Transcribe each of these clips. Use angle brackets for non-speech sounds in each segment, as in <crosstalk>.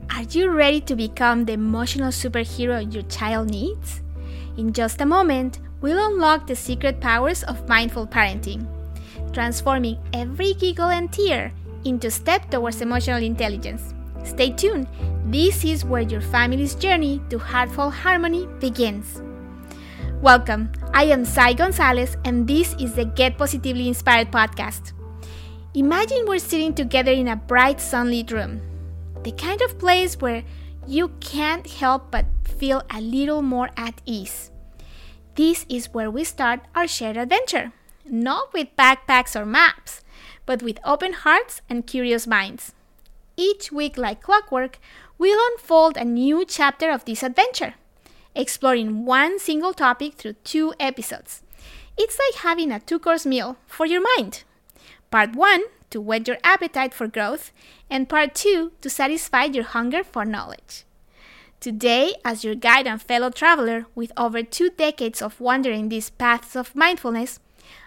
Are you ready to become the emotional superhero your child needs? In just a moment, we'll unlock the secret powers of mindful parenting, transforming every giggle and tear into step towards emotional intelligence. Stay tuned. This is where your family's journey to heartful harmony begins. Welcome. I am Sai Gonzalez, and this is the Get Positively Inspired podcast. Imagine we're sitting together in a bright, sunlit room, the kind of place where you can't help but feel a little more at ease. This is where we start our shared adventure, not with backpacks or maps, but with open hearts and curious minds. Each week, like clockwork, we'll unfold a new chapter of this adventure, exploring one single topic through two episodes. It's like having a two course meal for your mind. Part 1 to whet your appetite for growth, and part 2 to satisfy your hunger for knowledge. Today, as your guide and fellow traveler with over two decades of wandering these paths of mindfulness,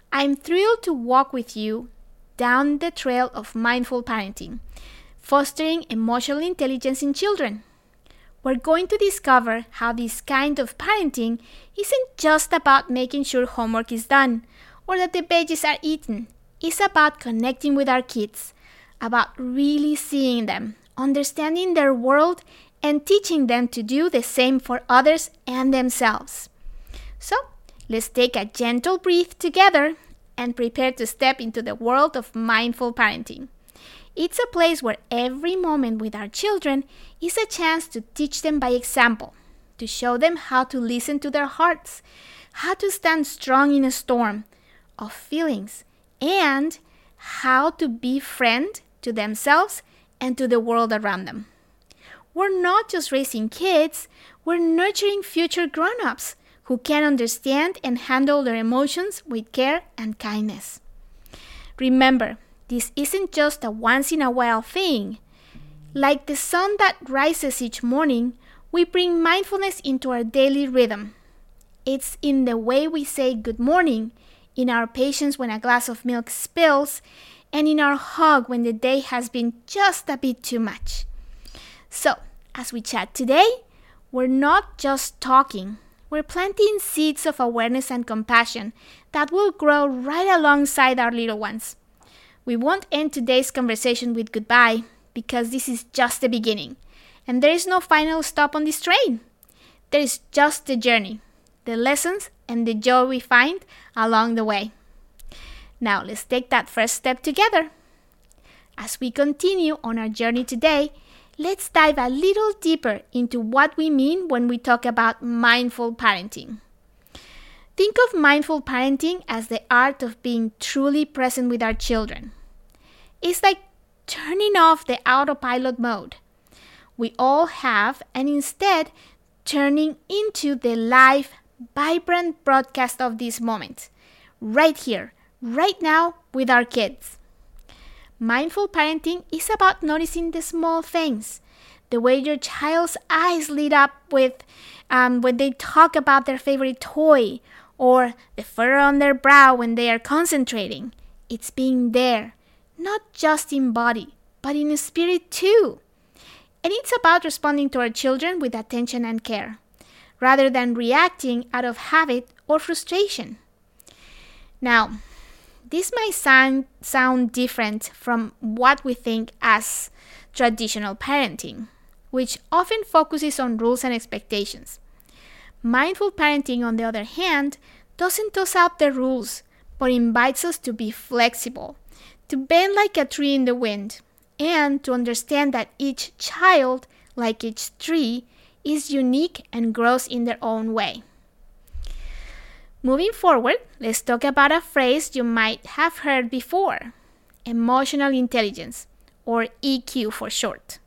I'm thrilled to walk with you down the trail of mindful parenting, fostering emotional intelligence in children. We're going to discover how this kind of parenting isn't just about making sure homework is done or that the veggies are eaten is about connecting with our kids, about really seeing them, understanding their world, and teaching them to do the same for others and themselves. So, let's take a gentle breath together and prepare to step into the world of mindful parenting. It's a place where every moment with our children is a chance to teach them by example, to show them how to listen to their hearts, how to stand strong in a storm of feelings, and how to be friend to themselves and to the world around them. We're not just raising kids, we're nurturing future grown ups who can understand and handle their emotions with care and kindness. Remember, this isn't just a once in a while thing. Like the sun that rises each morning, we bring mindfulness into our daily rhythm. It's in the way we say good morning in our patience when a glass of milk spills, and in our hug when the day has been just a bit too much. So, as we chat today, we're not just talking, we're planting seeds of awareness and compassion that will grow right alongside our little ones. We won't end today's conversation with goodbye because this is just the beginning, and there is no final stop on this train. There is just the journey, the lessons, and the joy we find along the way. Now, let's take that first step together. As we continue on our journey today, let's dive a little deeper into what we mean when we talk about mindful parenting. Think of mindful parenting as the art of being truly present with our children. It's like turning off the autopilot mode we all have and instead turning into the live vibrant broadcast of this moment, right here, right now, with our kids. Mindful parenting is about noticing the small things, the way your child's eyes lit up with um, when they talk about their favorite toy, or the furrow on their brow when they are concentrating. It's being there, not just in body, but in spirit too. And it's about responding to our children with attention and care rather than reacting out of habit or frustration. Now, this might sound, sound different from what we think as traditional parenting, which often focuses on rules and expectations. Mindful parenting, on the other hand, doesn't toss out the rules, but invites us to be flexible, to bend like a tree in the wind, and to understand that each child, like each tree, is unique and grows in their own way. Moving forward, let's talk about a phrase you might have heard before emotional intelligence, or EQ for short.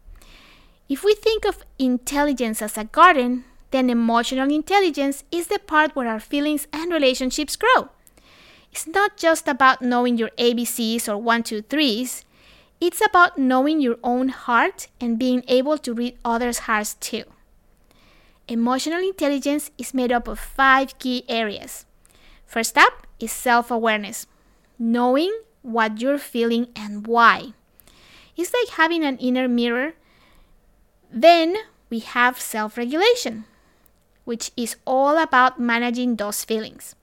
If we think of intelligence as a garden, then emotional intelligence is the part where our feelings and relationships grow. It's not just about knowing your ABCs or 1, 2, 3s, it's about knowing your own heart and being able to read others' hearts too. Emotional intelligence is made up of five key areas. First up is self awareness, knowing what you're feeling and why. It's like having an inner mirror Then we have self regulation, which is all about managing those feelings,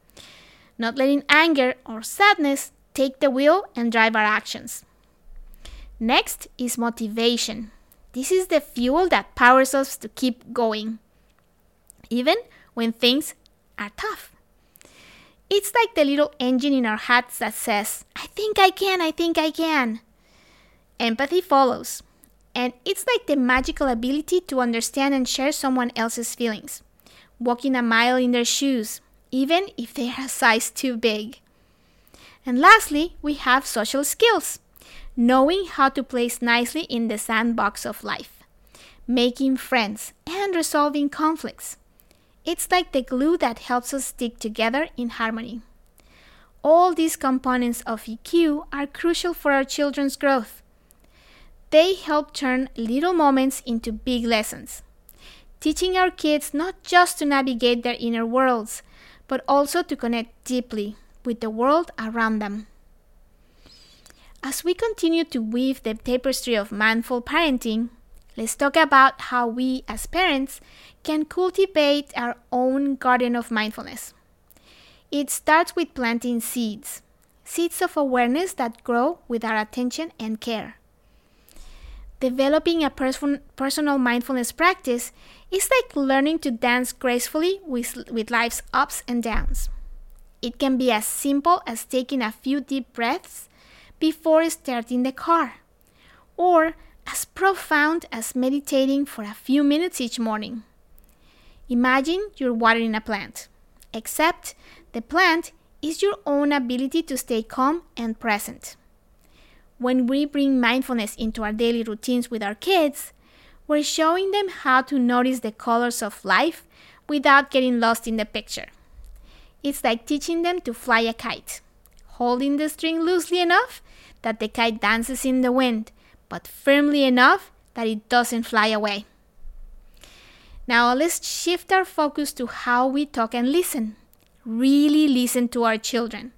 not letting anger or sadness take the wheel and drive our actions. Next is motivation. This is the fuel that powers us to keep going, even when things are tough. It's like the little engine in our heads that says, I think I can, I think I can. Empathy follows, and it's like the magical ability to understand and share someone else's feelings, walking a mile in their shoes, even if they are a size too big. And lastly, we have social skills knowing how to place nicely in the sandbox of life, making friends, and resolving conflicts. It's like the glue that helps us stick together in harmony. All these components of EQ are crucial for our children's growth. They help turn little moments into big lessons, teaching our kids not just to navigate their inner worlds, but also to connect deeply with the world around them. As we continue to weave the tapestry of mindful parenting, let's talk about how we as parents can cultivate our own garden of mindfulness. It starts with planting seeds, seeds of awareness that grow with our attention and care. Developing a person, personal mindfulness practice is like learning to dance gracefully with, with life's ups and downs. It can be as simple as taking a few deep breaths before starting the car, or as profound as meditating for a few minutes each morning. Imagine you're watering a plant, except the plant is your own ability to stay calm and present. When we bring mindfulness into our daily routines with our kids, we're showing them how to notice the colors of life without getting lost in the picture. It's like teaching them to fly a kite, holding the string loosely enough that the kite dances in the wind, but firmly enough that it doesn't fly away. Now let's shift our focus to how we talk and listen. Really listen to our children.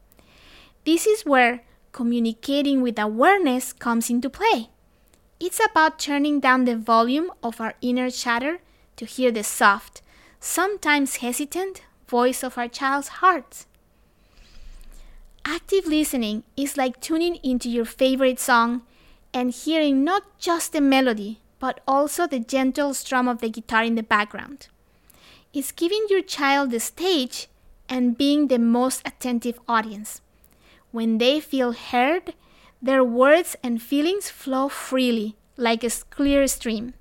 This is where communicating with awareness comes into play. It's about turning down the volume of our inner chatter to hear the soft, sometimes hesitant voice of our child's heart. Active listening is like tuning into your favorite song and hearing not just the melody, but also the gentle strum of the guitar in the background. It's giving your child the stage and being the most attentive audience. When they feel heard, their words and feelings flow freely, like a clear stream.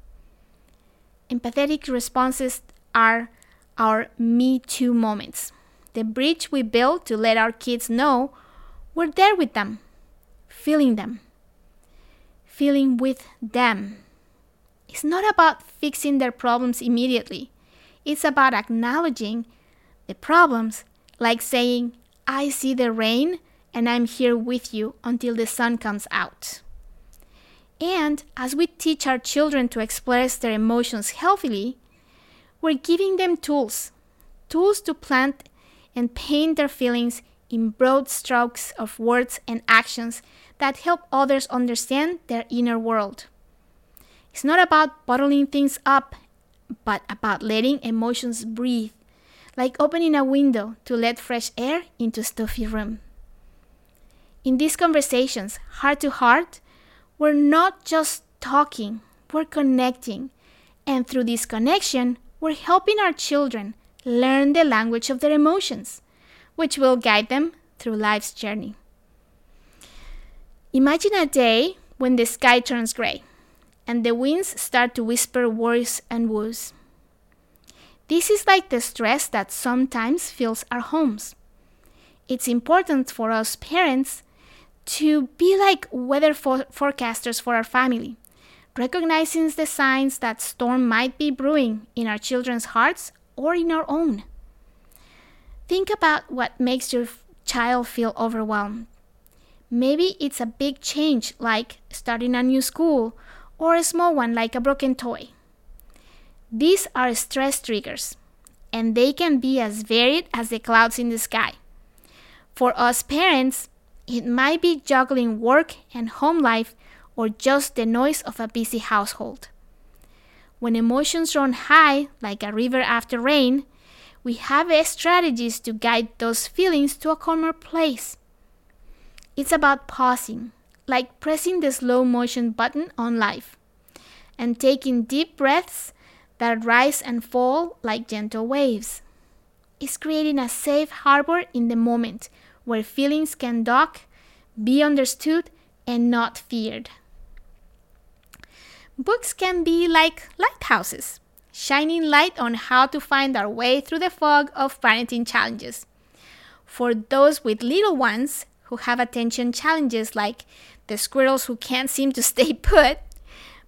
Empathetic responses are our Me Too moments, the bridge we build to let our kids know we're there with them, feeling them, feeling with them. It's not about fixing their problems immediately, it's about acknowledging the problems, like saying, I see the rain and I'm here with you until the sun comes out. And as we teach our children to express their emotions healthily, we're giving them tools, tools to plant and paint their feelings in broad strokes of words and actions that help others understand their inner world. It's not about bottling things up, but about letting emotions breathe, like opening a window to let fresh air into a stuffy room. In these conversations, heart to heart, we're not just talking, we're connecting. And through this connection, we're helping our children learn the language of their emotions, which will guide them through life's journey. Imagine a day when the sky turns gray and the winds start to whisper worries and woes. This is like the stress that sometimes fills our homes. It's important for us parents to be like weather for- forecasters for our family recognizing the signs that storm might be brewing in our children's hearts or in our own. Think about what makes your child feel overwhelmed. Maybe it's a big change like starting a new school or a small one like a broken toy. These are stress triggers, and they can be as varied as the clouds in the sky. For us parents, it might be juggling work and home life or just the noise of a busy household. when emotions run high, like a river after rain, we have strategies to guide those feelings to a calmer place. It's about pausing, like pressing the slow motion button on life, and taking deep breaths that rise and fall like gentle waves. It's creating a safe harbor in the moment where feelings can dock, be understood, and not feared. Books can be like lighthouses, shining light on how to find our way through the fog of parenting challenges. For those with little ones who have attention challenges like the squirrels who can't seem to <laughs> stay put,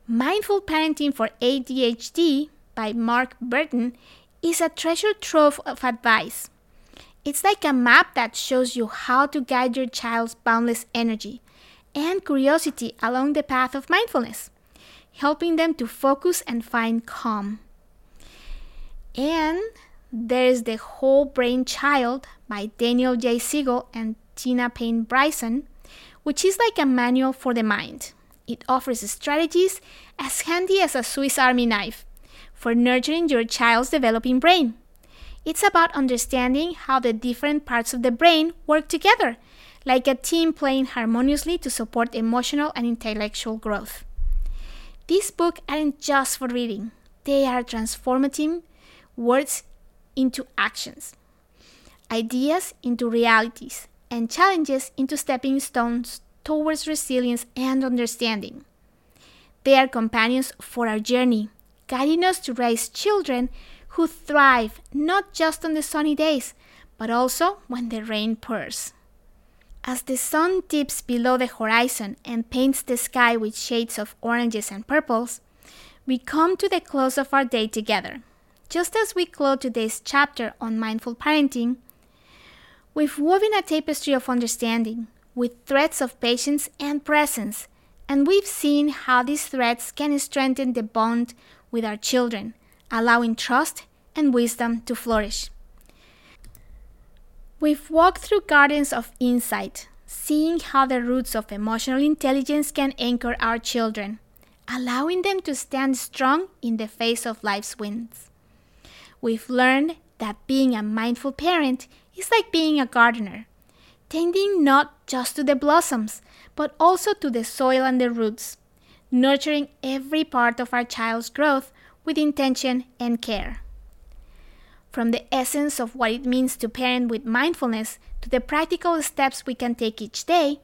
Mindful Parenting for ADHD by Mark Bertin is a treasure trove of advice. It's like a map that shows you how to guide your child's boundless energy and curiosity along the path of mindfulness helping them to focus and find calm. And there's The Whole Brain Child by Daniel J. Siegel and Tina Payne Bryson, which is like a manual for the mind. It offers strategies as handy as a Swiss Army knife for nurturing your child's developing brain. It's about understanding how the different parts of the brain work together, like a team playing harmoniously to support emotional and intellectual growth. These books aren't just for reading, they are transformative words into actions, ideas into realities, and challenges into stepping stones towards resilience and understanding. They are companions for our journey, guiding us to raise children who thrive not just on the sunny days, but also when the rain pours. As the sun dips below the horizon and paints the sky with shades of oranges and purples, we come to the close of our day together. Just as we close today's chapter on mindful parenting, we've woven a tapestry of understanding with threads of patience and presence, and we've seen how these threads can strengthen the bond with our children, allowing trust and wisdom to flourish. We've walked through gardens of insight, seeing how the roots of emotional intelligence can anchor our children, allowing them to stand strong in the face of life's winds. We've learned that being a mindful parent is like being a gardener, tending not just to the blossoms, but also to the soil and the roots, nurturing every part of our child's growth with intention and care. From the essence of what it means to parent with mindfulness to the practical steps we can take each day,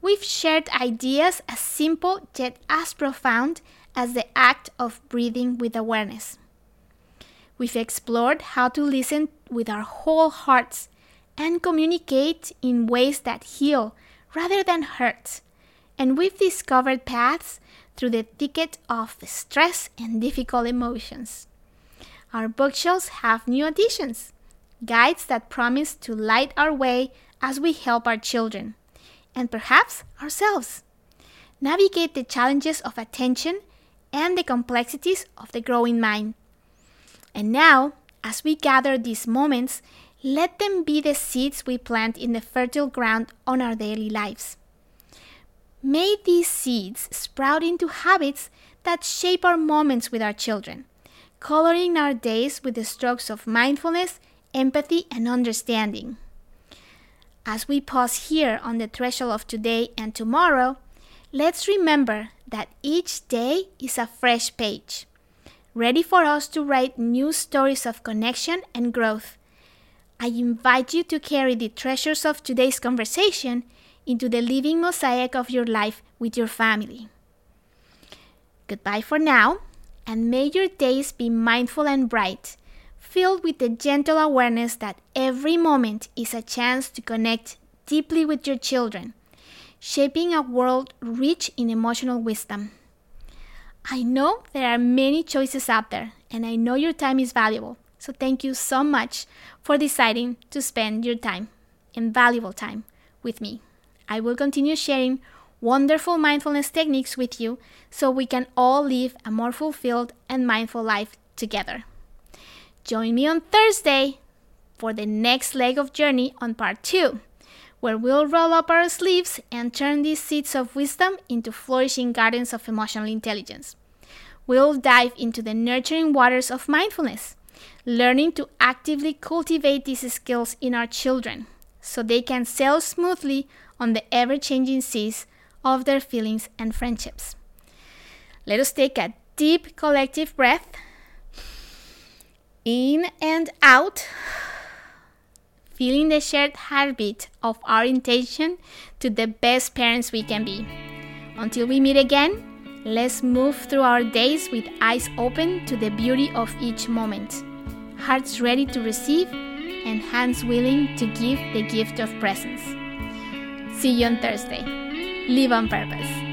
we've shared ideas as simple yet as profound as the act of breathing with awareness. We've explored how to listen with our whole hearts and communicate in ways that heal rather than hurt. And we've discovered paths through the thicket of stress and difficult emotions. Our bookshelves have new additions guides that promise to light our way as we help our children, and perhaps ourselves, navigate the challenges of attention and the complexities of the growing mind. And now, as we gather these moments, let them be the seeds we plant in the fertile ground on our daily lives. May these seeds sprout into habits that shape our moments with our children coloring our days with the strokes of mindfulness, empathy, and understanding. As we pause here on the threshold of today and tomorrow, let's remember that each day is a fresh page, ready for us to write new stories of connection and growth. I invite you to carry the treasures of today's conversation into the living mosaic of your life with your family. Goodbye for now and may your days be mindful and bright, filled with the gentle awareness that every moment is a chance to connect deeply with your children, shaping a world rich in emotional wisdom. I know there are many choices out there, and I know your time is valuable. So, thank you so much for deciding to spend your time, invaluable time, with me. I will continue sharing wonderful mindfulness techniques with you so we can all live a more fulfilled and mindful life together. Join me on Thursday for the next leg of journey on part 2, where we'll roll up our sleeves and turn these seeds of wisdom into flourishing gardens of emotional intelligence. we'll dive into the nurturing waters of mindfulness, learning to actively cultivate these skills in our children so they can sail smoothly on the ever changing seas of their feelings and friendships. Let us take a deep collective breath in and out, feeling the shared heartbeat of our intention to the best parents we can be. Until we meet again, Let's move through our days with eyes open to the beauty of each moment, hearts ready to receive, and hands willing to give the gift of presence. See you on Thursday. Live on purpose.